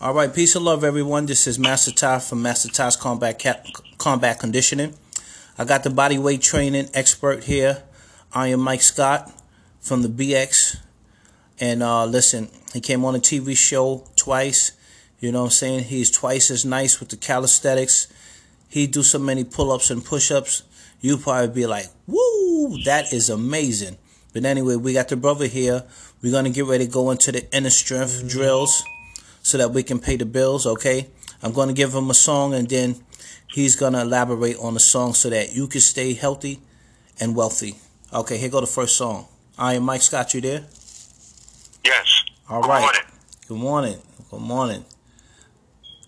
All right, peace and love, everyone. This is Master Ty from Master Ty's Combat Cap- Combat Conditioning. I got the body weight training expert here. Iron Mike Scott from the BX. And uh, listen, he came on a TV show twice. You know what I'm saying? He's twice as nice with the calisthenics. He do so many pull-ups and push-ups. You probably be like, "Woo, that is amazing." But anyway, we got the brother here. We're gonna get ready to go into the inner strength drills so that we can pay the bills. Okay, I'm gonna give him a song and then he's gonna elaborate on the song so that you can stay healthy and wealthy. Okay, here go the first song. Iron Mike Scott. You there? Yes. All Good right. morning. Good morning. Good morning.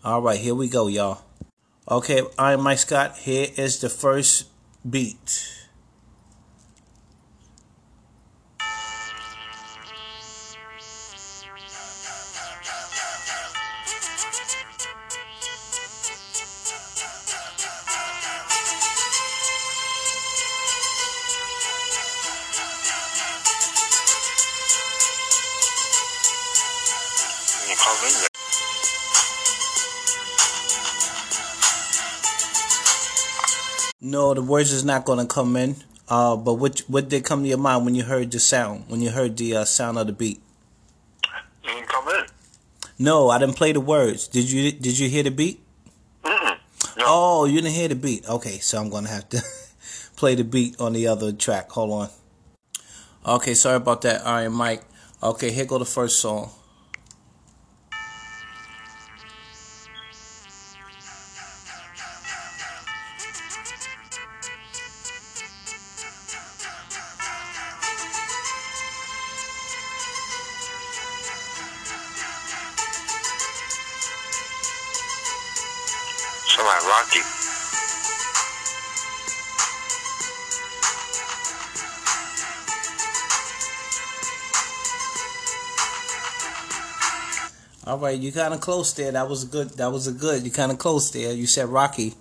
All right, here we go, y'all. Okay, Iron Mike Scott. Here is the first beat. Words is not gonna come in. Uh, but what what did come to your mind when you heard the sound? When you heard the uh, sound of the beat? Can come in. No, I didn't play the words. Did you Did you hear the beat? Mm-mm. No. Oh, you didn't hear the beat. Okay, so I'm gonna have to play the beat on the other track. Hold on. Okay, sorry about that, Iron Mike. Okay, here go the first song. Rocky. All right, you kind of close there. That was good. That was a good. You kind of close there. You said Rocky.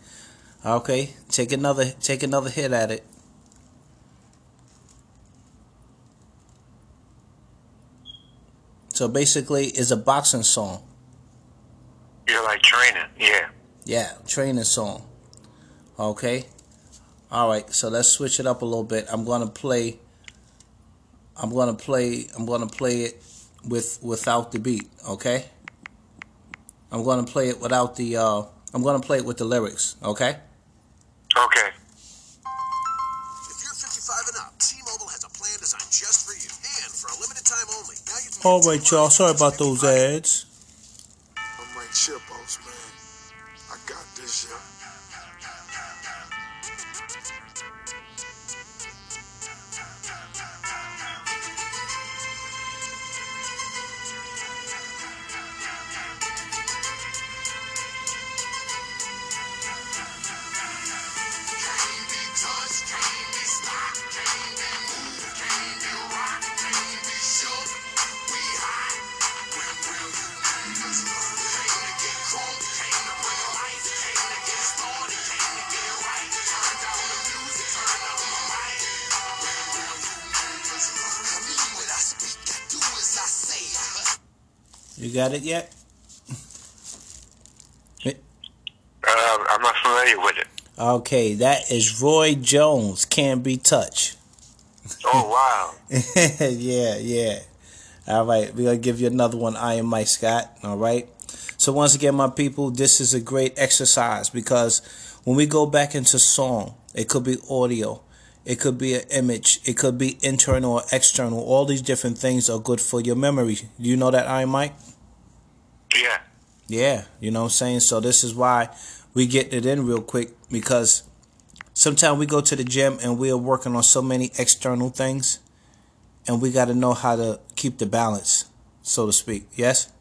Okay, take another take another hit at it. So basically, it's a boxing song. You're like training. Yeah. Yeah, training song. Okay. All right, so let's switch it up a little bit. I'm gonna play. I'm gonna play. I'm gonna play it with without the beat. Okay. I'm gonna play it without the. Uh, I'm gonna play it with the lyrics. Okay. Okay. If you're 55 and up, T-Mobile has a plan designed just for you. And for a limited time only. Now you can All get right, two y'all. Sorry about those ads. You got it yet? Uh, I'm not familiar with it. Okay, that is Roy Jones. Can't be touched. Oh wow. yeah, yeah. All right, we're gonna give you another one. Iron Mike Scott. All right. So once again, my people, this is a great exercise because when we go back into song, it could be audio, it could be an image, it could be internal or external. All these different things are good for your memory. Do you know that, Iron Mike? Yeah. Yeah, you know what I'm saying? So this is why we get it in real quick because sometimes we go to the gym and we are working on so many external things and we got to know how to keep the balance, so to speak. Yes?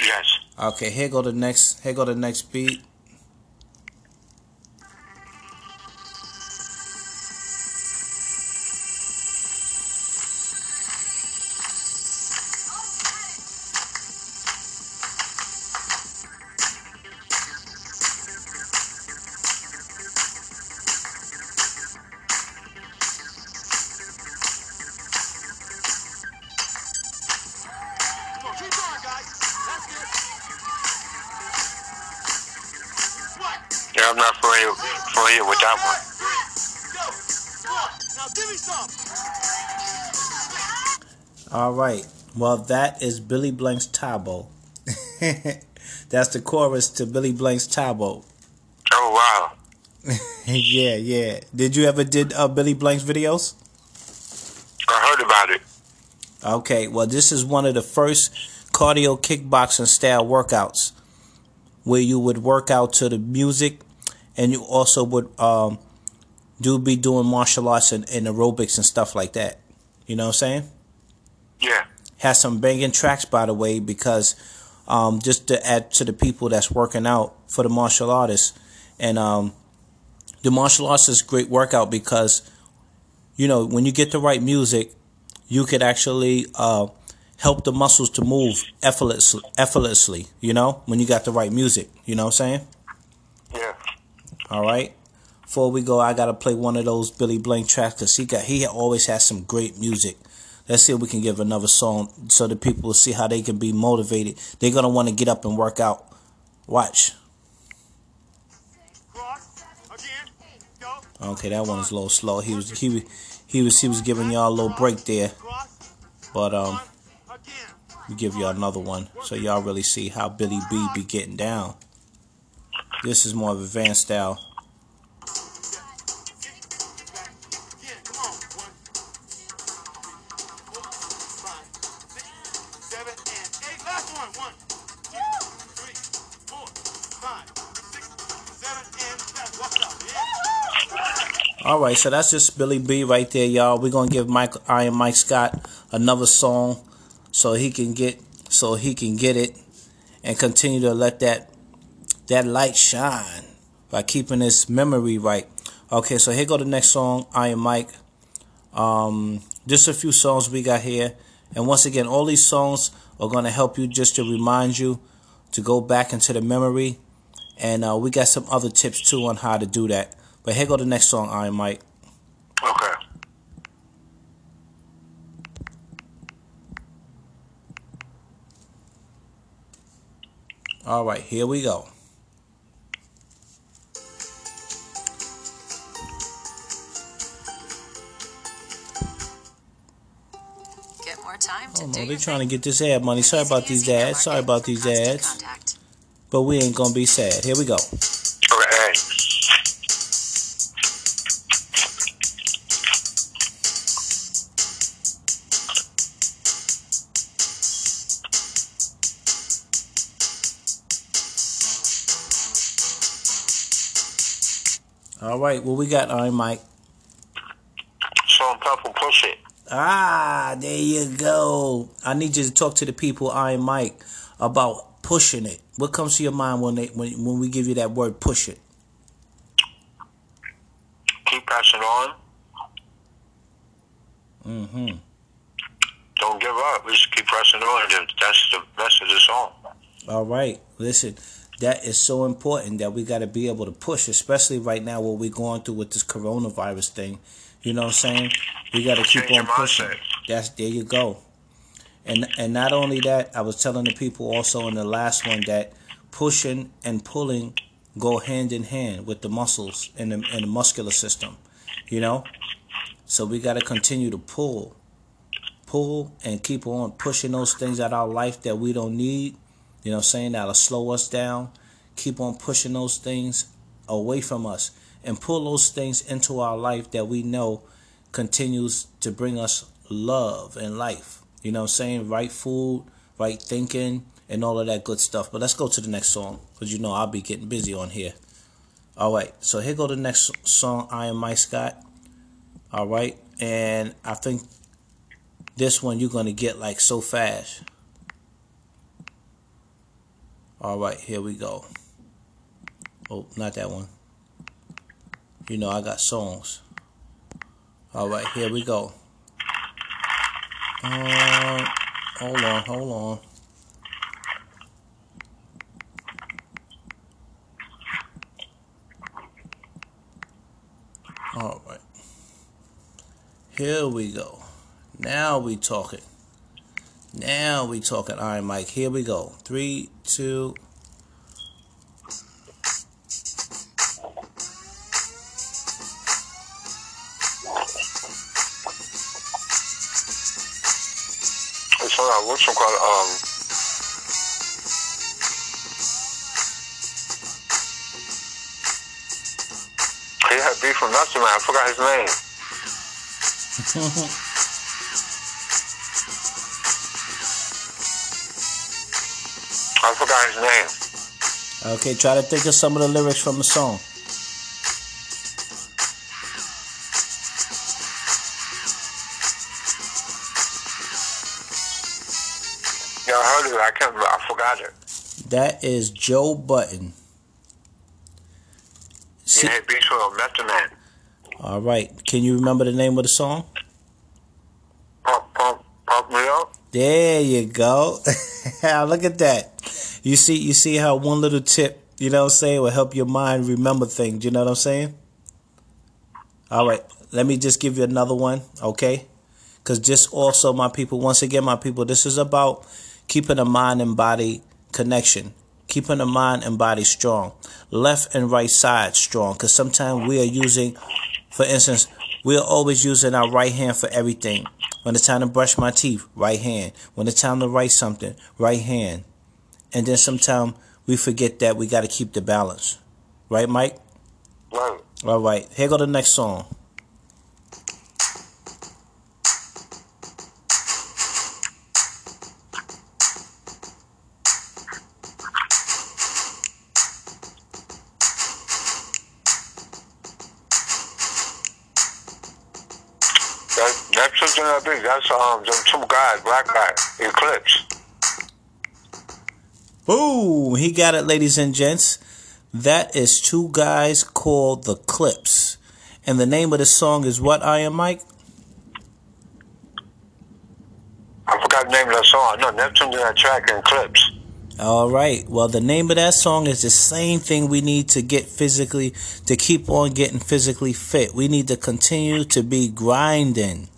Yes. Okay, here go the next here go the next beat. Well, that is Billy Blank's Tae Bo. That's the chorus to Billy Blank's Tae Bo. Oh wow. yeah, yeah. Did you ever did uh, Billy Blank's videos? I heard about it. Okay, well, this is one of the first cardio kickboxing style workouts where you would work out to the music and you also would um, do be doing martial arts and, and aerobics and stuff like that. You know what I'm saying? Yeah. Has some banging tracks, by the way, because um, just to add to the people that's working out for the martial artists. And um, the martial arts is a great workout because, you know, when you get the right music, you could actually uh, help the muscles to move effortlessly, effortlessly, you know, when you got the right music. You know what I'm saying? Yeah. All right. Before we go, I gotta play one of those Billy Blank tracks because he got he always has some great music. Let's see if we can give another song so the people will see how they can be motivated. They're gonna want to get up and work out. Watch. Okay, that one is a little slow. He was he was he was he was giving y'all a little break there, but um, we give y'all another one so y'all really see how Billy B be getting down. This is more of advanced style. Right, so that's just Billy B right there, y'all. We're gonna give Mike I Iron Mike Scott another song so he can get so he can get it and continue to let that that light shine by keeping his memory right. Okay, so here go the next song, I Iron Mike. Um, just a few songs we got here, and once again, all these songs are gonna help you just to remind you to go back into the memory, and uh, we got some other tips too on how to do that. But here go the next song, Iron Mike. Okay. All right, here we go. Get more time to Oh no, they're trying to get this ad money. Sorry about these ads. Sorry about these ads. But we ain't gonna be sad. Here we go. All right, Well, we got, Iron Mike? Salt-N-Pepa push it. Ah, there you go. I need you to talk to the people, I Iron Mike, about pushing it. What comes to your mind when they when when we give you that word push it? Keep pressing on. Mm-hmm. Don't give up. Just keep pressing on. That's the rest of the song. All right. Listen, that is so important that we got to be able to push, especially right now what we're going through with this coronavirus thing. You know what I'm saying? We got to keep on pushing. That's there you go. And and not only that, I was telling the people also in the last one that pushing and pulling go hand in hand with the muscles and the, and the muscular system. You know, so we got to continue to pull, pull, and keep on pushing those things out of our life that we don't need. You know, I'm saying that'll slow us down. Keep on pushing those things away from us and pull those things into our life that we know continues to bring us love and life. You know what I'm saying? Right food, right thinking, and all of that good stuff. But let's go to the next song because you know I'll be getting busy on here. All right, so here go the next song, Iron Mike Scott. All right, and I think this one you're going to get like so fast. All right, here we go. Oh, not that one. You know, I got songs. All right, here we go. Um, hold on, hold on. All right. Here we go. Now we talking. Now we talking. All right, Mike. Here we go. Three, two. It's uh, what's called? Um. He had beef from Nuts Man. I forgot his name. I forgot his name. Okay, try to think of some of the lyrics from the song. Yeah, I heard it. I can't. I forgot it. That is Joe Budden. See, had beef with Method Man. all right. Can you remember the name of the song? Pump, pump, pump me up. There you go. Look at that. You see, you see how one little tip, you know what I'm saying, will help your mind remember things. You know what I'm saying? All right. Let me just give you another one, okay? Because just also, my people, once again, my people, this is about keeping a mind and body connection, keeping the mind and body strong, left and right side strong. Because sometimes we are using, for instance, we are always using our right hand for everything. When it's time to brush my teeth, right hand. When it's time to write something, right hand. And then sometimes we forget that we got to keep the balance. Right, Mike? Right. All right. Here go the next song. That, that's something that big. That's um, them two guys, black guy, Eclipse. Boom! He got it, ladies and gents. That is two guys called the Clipse. And the name of the song is what, Iron Mike? I forgot the name of that song. No, Neptune did that track in Eclipse. All right. Well, the name of that song is the same thing we need to get physically, to keep on getting physically fit. We need to continue to be grinding.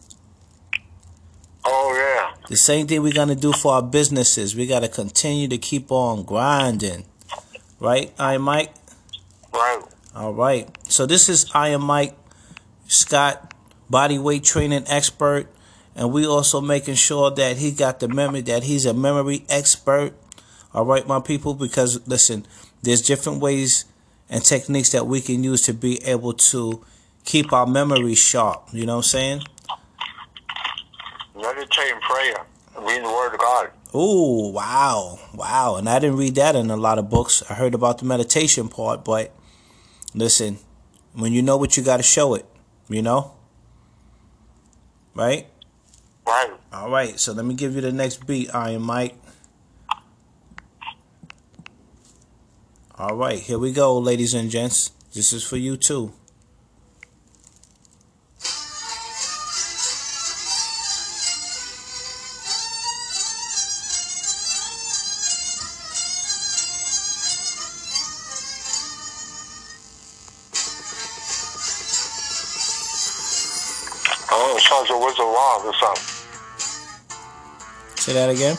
The same thing we're going to do for our businesses. We got to continue to keep on grinding. Right, Iron Mike? Right. All right. So this is Iron Mike Scott, body weight training expert, and we also making sure that he got the memory that he's a memory expert. All right, my people, because listen, there's different ways and techniques that we can use to be able to keep our memory sharp. You know what I'm saying? Meditate and prayer. Reading the Word of God. Oh, wow. Wow. And I didn't read that in a lot of books. I heard about the meditation part, but listen, when you know what you got to show it, you know? Right? Right. All right. So let me give you the next beat, Iron Mike. All right. Here we go, ladies and gents. This is for you too. Again.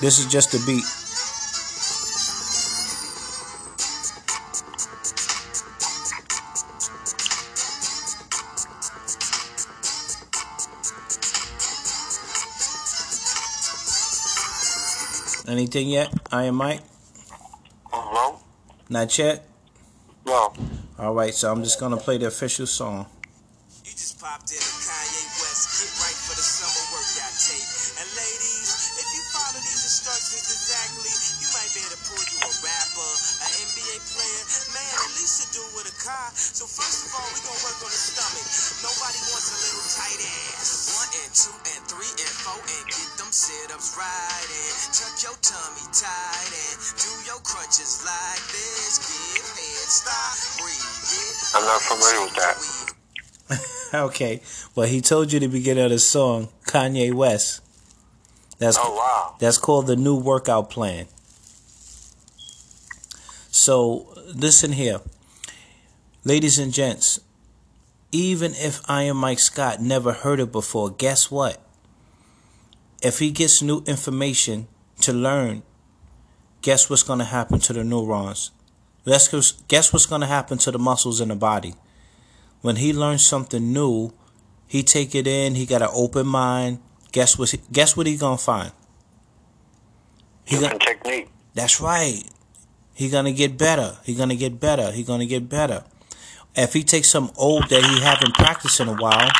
This is just a beat. Anything yet, Iron Mike? No? Not yet. No. All right, so I'm just gonna play the official song. Familiar with that. okay, well he told you the beginning of the song, Kanye West. That's Oh, wow. That's called the new workout plan. So, listen here. Ladies and gents, even if I Iron Mike Scott never heard it before, guess what? If he gets new information to learn, guess what's going to happen to the neurons? Guess guess what's going to happen to the muscles in the body? When he learns something new, he take it in. He got an open mind. Guess what? He, guess what he gonna find? He Different gonna, technique. that's right. He gonna get better. He gonna get better. He gonna get better. If he takes some old that he haven't practiced in a while,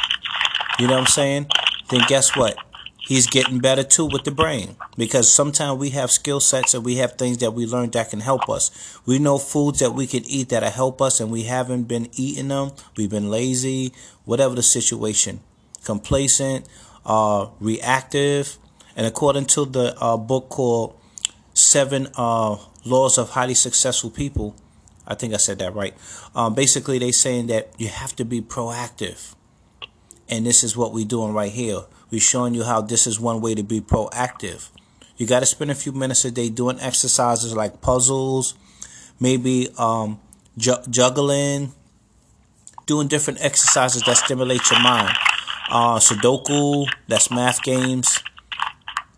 you know what I'm saying? Then guess what? He's getting better too with the brain. Because sometimes we have skill sets and we have things that we learned that can help us. We know foods that we can eat that'll help us and we haven't been eating them. We've been lazy, whatever the situation. Complacent, uh, reactive. And according to the uh, book called Seven uh, Laws of Highly Successful People, I think I said that right. Um, basically, they saying that you have to be proactive, and this is what we're doing right here. We're showing you how this is one way to be proactive. You got to spend a few minutes a day doing exercises like puzzles, maybe um, ju- juggling, doing different exercises that stimulate your mind. Uh, Sudoku, that's math games.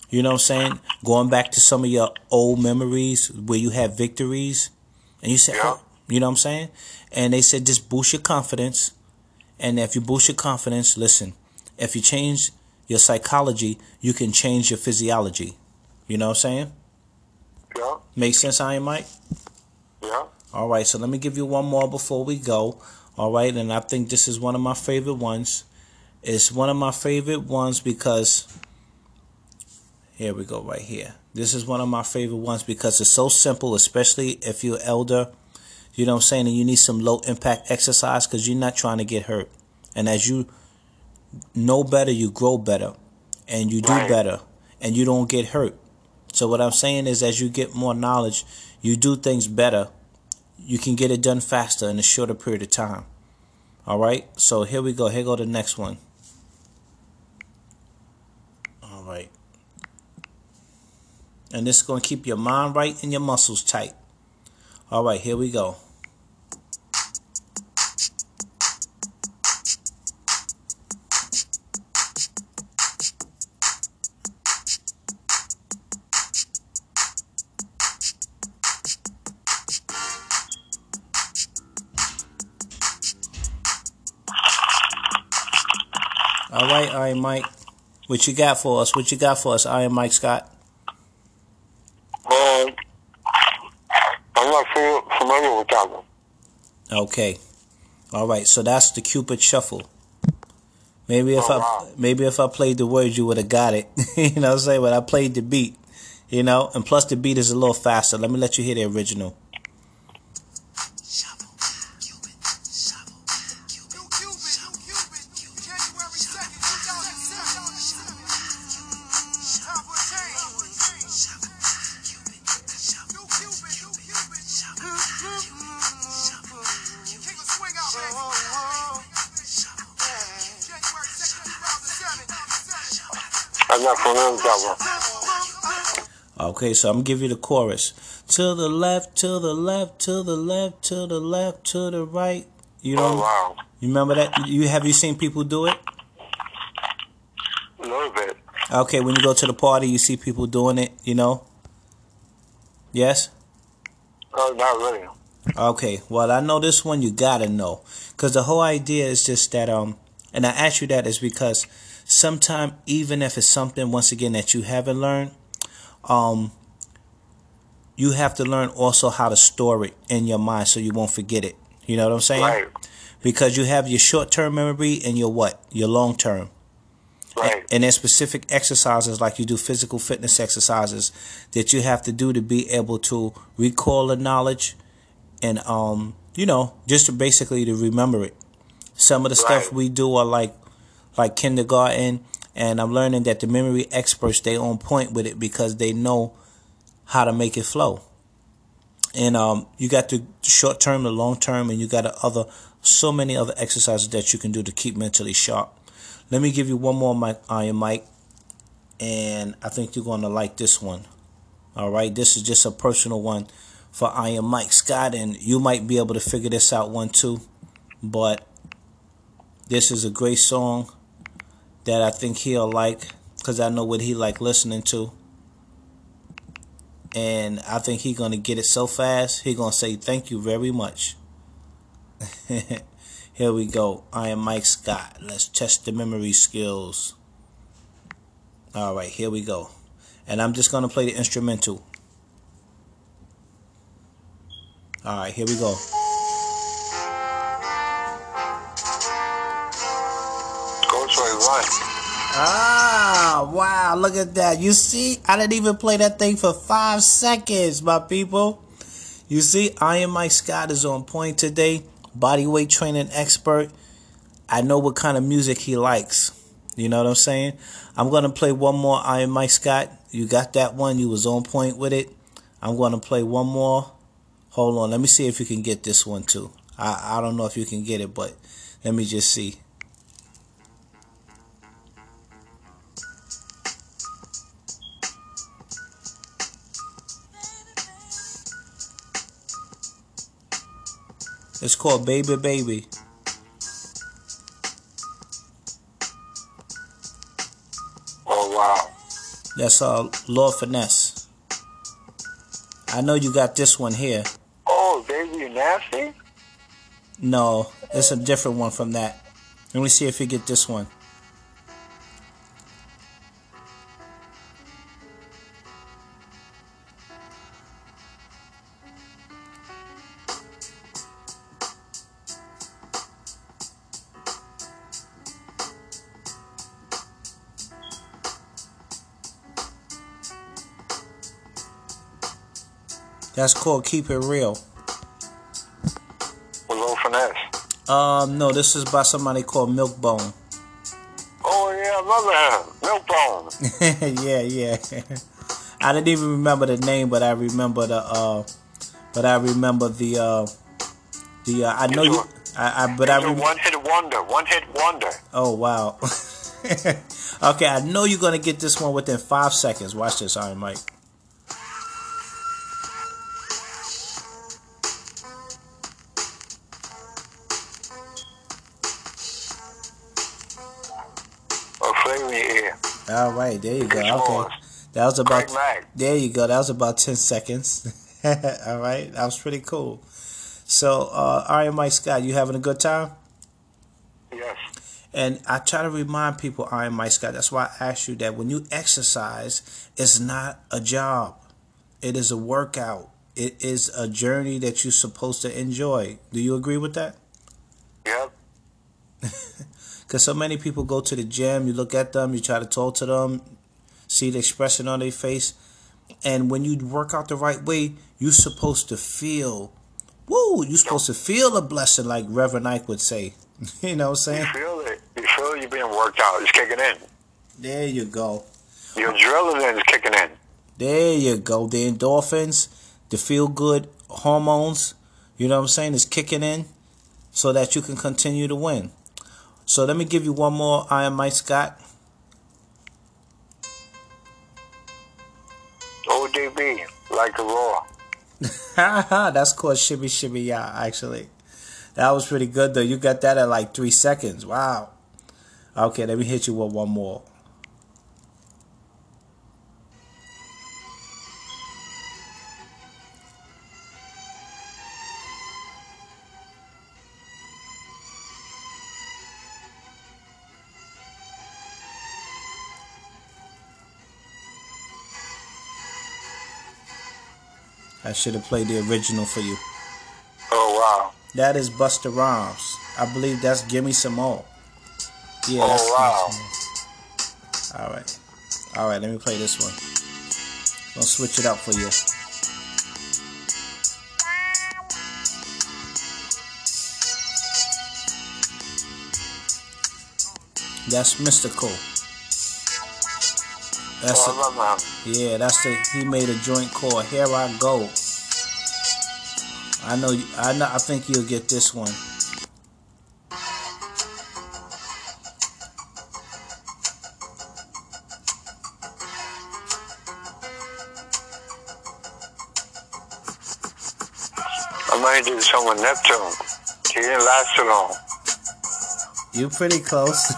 You know what I'm saying? Going back to some of your old memories where you had victories. And you said, oh, you know what I'm saying? And they said, just boost your confidence. And if you boost your confidence, listen, if you change your psychology, you can change your physiology. You know what I'm saying? Yeah. Make sense, Iron Mike? Yeah. All right, so let me give you one more before we go. All right, and I think this is one of my favorite ones. It's one of my favorite ones because here we go, right here. This is one of my favorite ones because it's so simple, especially if you're elder. You know what I'm saying? And you need some low impact exercise because you're not trying to get hurt. And as you know better, you grow better and you do Right. better and you don't get hurt. So, what I'm saying is, as you get more knowledge, you do things better you can get it done faster in a shorter period of time. All right, so here we go. Here go the next one. All right, and this is going to keep your mind right and your muscles tight. All right, here we go. All right, Iron Mike. What you got for us? What you got for us, Iron Mike Scott? Um, I'm not familiar, familiar with that one. Okay. All right. So that's the Cupid Shuffle. Maybe if Oh, I wow. maybe if I played the words, you would have got it. you know what I'm saying? But I played the beat. You know, and plus the beat is a little faster. Let me let you hear the original. 2007. I'm not familiar with. Okay, so I'm gonna give you the chorus. To the left, to the left, to the left, to the left, to the right. You know, Oh, wow. you remember that? You have you seen people do it? A little bit. Okay, when you go to the party, you see people doing it. You know. Yes. Oh, not really. Okay, well, I know this one you gotta know, cause the whole idea is just that um, and I ask you that is because sometime even if it's something once again that you haven't learned, um, you have to learn also how to store it in your mind so you won't forget it. You know what I'm saying? Right. Because you have your short term memory and your what? Your long term. Right. And there's specific exercises like you do physical fitness exercises that you have to do to be able to recall the knowledge and um you know just to basically to remember it. Some of the stuff we do are like like kindergarten and I'm learning that the memory experts they on point with it because they know how to make it flow. And um you got the short term, the long term and you got the other so many other exercises that you can do to keep mentally sharp. Let me give you one more mic, Iron Mike, and I think you're going to like this one. All right, this is just a personal one for Iron Mike Scott, and you might be able to figure this out one too. But this is a great song that I think he'll like because I know what he like listening to. And I think he's gonna get it so fast, he gonna say thank you very much. Here we go. Iron Mike Scott. Let's test the memory skills. All right, here we go. And I'm just going to play the instrumental. All right, here we go. Ah, wow, look at that. You see, I didn't even play that thing for five seconds, my people. You see, Iron Mike Scott is on point today. Body weight training expert. I know what kind of music he likes. You know what I'm saying? I'm to play one more Iron Mike Scott. You got that one. You was on point with it. I'm to play one more. Hold on. Let me see if you can get this one too. I, I don't know if you can get it, but let me just see. It's called Baby Baby. Oh wow. That's uh Lord Finesse. I know you got this one here. Oh, baby, nasty. No, it's a different one from that. Let me see if you get this one. That's called Keep It Real. With Lord Finesse. Um, no, this is by somebody called Milkbone. Oh yeah, I remember him. Milkbone. yeah, yeah. I didn't even remember the name, but I remember the uh, but I remember the uh, the uh, I know you. I, I but I remember. one hit wonder. One hit wonder. Oh wow. okay, I know you're gonna get this one within five seconds. Watch this, Iron Mike. Right, there you go. Okay, that was about. There you go. That was about ten seconds. All right, that was pretty cool. So, uh, Iron Mike Scott, you having a good time? Yes. And I try to remind people, Iron Mike Scott, that's why I ask you that when you exercise, it's not a job. It is a workout. It is a journey that you're supposed to enjoy. Do you agree with that? Yep. Because so many people go to the gym, you look at them, you try to talk to them, see the expression on their face. And when you work out the right way, you're supposed to feel, woo, you're supposed to feel a blessing, like Reverend Ike would say. you know what I'm saying? You feel it. You feel you being worked out. It's kicking in. There you go. Your adrenaline is kicking in. There you go. The endorphins, the feel good hormones, you know what I'm saying, is kicking in so that you can continue to win. So let me give you one more Iron Mike Scott. ODB, like a raw. That's called Shimmy Shimmy Ya, actually. That was pretty good though. You got that at like three seconds. Wow. Okay, let me hit you with one more. Should have played the original for you. Oh wow. That is Busta Rhymes. I believe that's Gimme Some More. Yeah, Oh, that's wow. Gimme Some More. All right. All right, let me play this one. Gonna switch it up for you. That's Mystikal. That's Oh, a, I remember him. yeah, that's the he made a joint called Here I Go. I know I know I think you'll get this one. I might do some with Neptune. He didn't last too long. You're pretty close.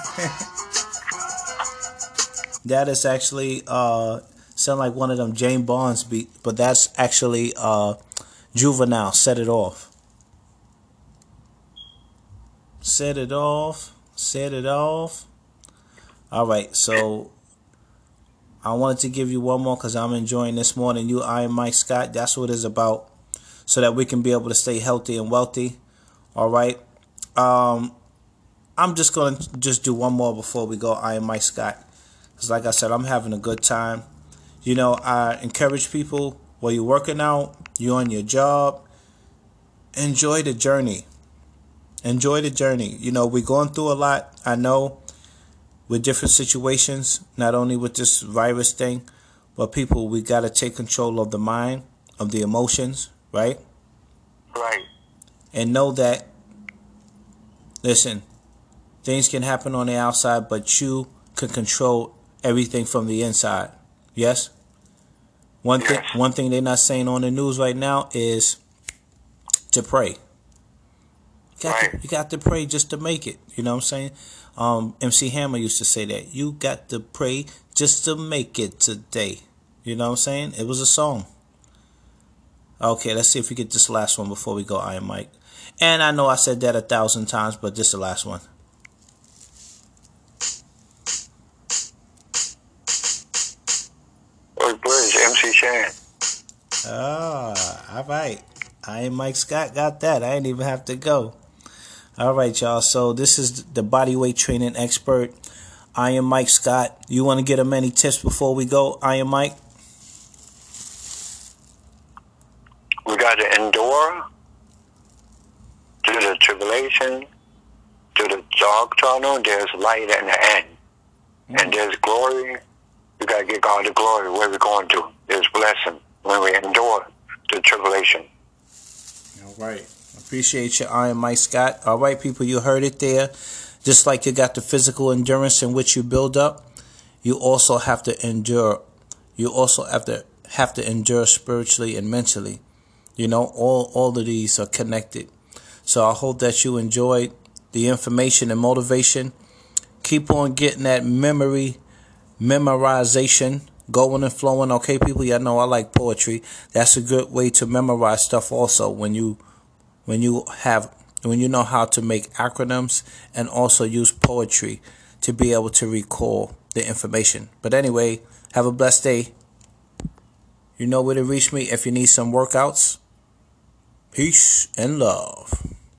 that is actually uh sound like one of them James Bonds beat, but that's actually uh Juvenile set it off. Set it off. Set it off. All right, so I wanted to give you one more because I'm enjoying this more than you. Iron Mike Scott. That's what it's about. So that we can be able to stay healthy and wealthy. All right. Um, I'm just to just do one more before we go. Iron Mike Scott. Because, like I said, I'm having a good time. You know, I encourage people while you're working out, you're on your job, enjoy the journey. Enjoy the journey. You know, we're going through a lot. I know with different situations, not only with this virus thing, but people, we got to take control of the mind, of the emotions, right? Right. And know that, listen, things can happen on the outside, but you can control everything from the inside. Yes? One thing one thing they're not saying on the news right now is to pray. You got, to, you got to pray just to make it. You know what I'm saying? Um, MC Hammer used to say that. You got to pray just to make it today. You know what I'm saying? It was a song. Okay, let's see if we get this last one before we go, Iron Mike. And I know I said that a thousand times, but this is the last one. Ah, all right. Iron Mike Scott. Got that. I didn't even have to go. All right, y'all. So this is the body weight training expert. Iron Mike Scott. You want to get him any tips before we go? Iron Mike. We got to endure through the tribulation, through the dark tunnel. There's light at the end, and there's glory. We got to get God the glory. Where are we going to? There's blessing when we endure the tribulation. All right. Appreciate you, Iron Mike Scott. All right, people, you heard it there. Just like you got the physical endurance in which you build up, you also have to endure. You also have to have to endure spiritually and mentally. You know, all all of these are connected. So I hope that you enjoyed the information and motivation. Keep on getting that memory memorization going and flowing. Okay, people, y'all know I like poetry. That's a good way to memorize stuff also when you when you have when you know how to make acronyms and also use poetry to be able to recall the information. But anyway, have a blessed day. You know where to reach me if you need some workouts. Peace and love.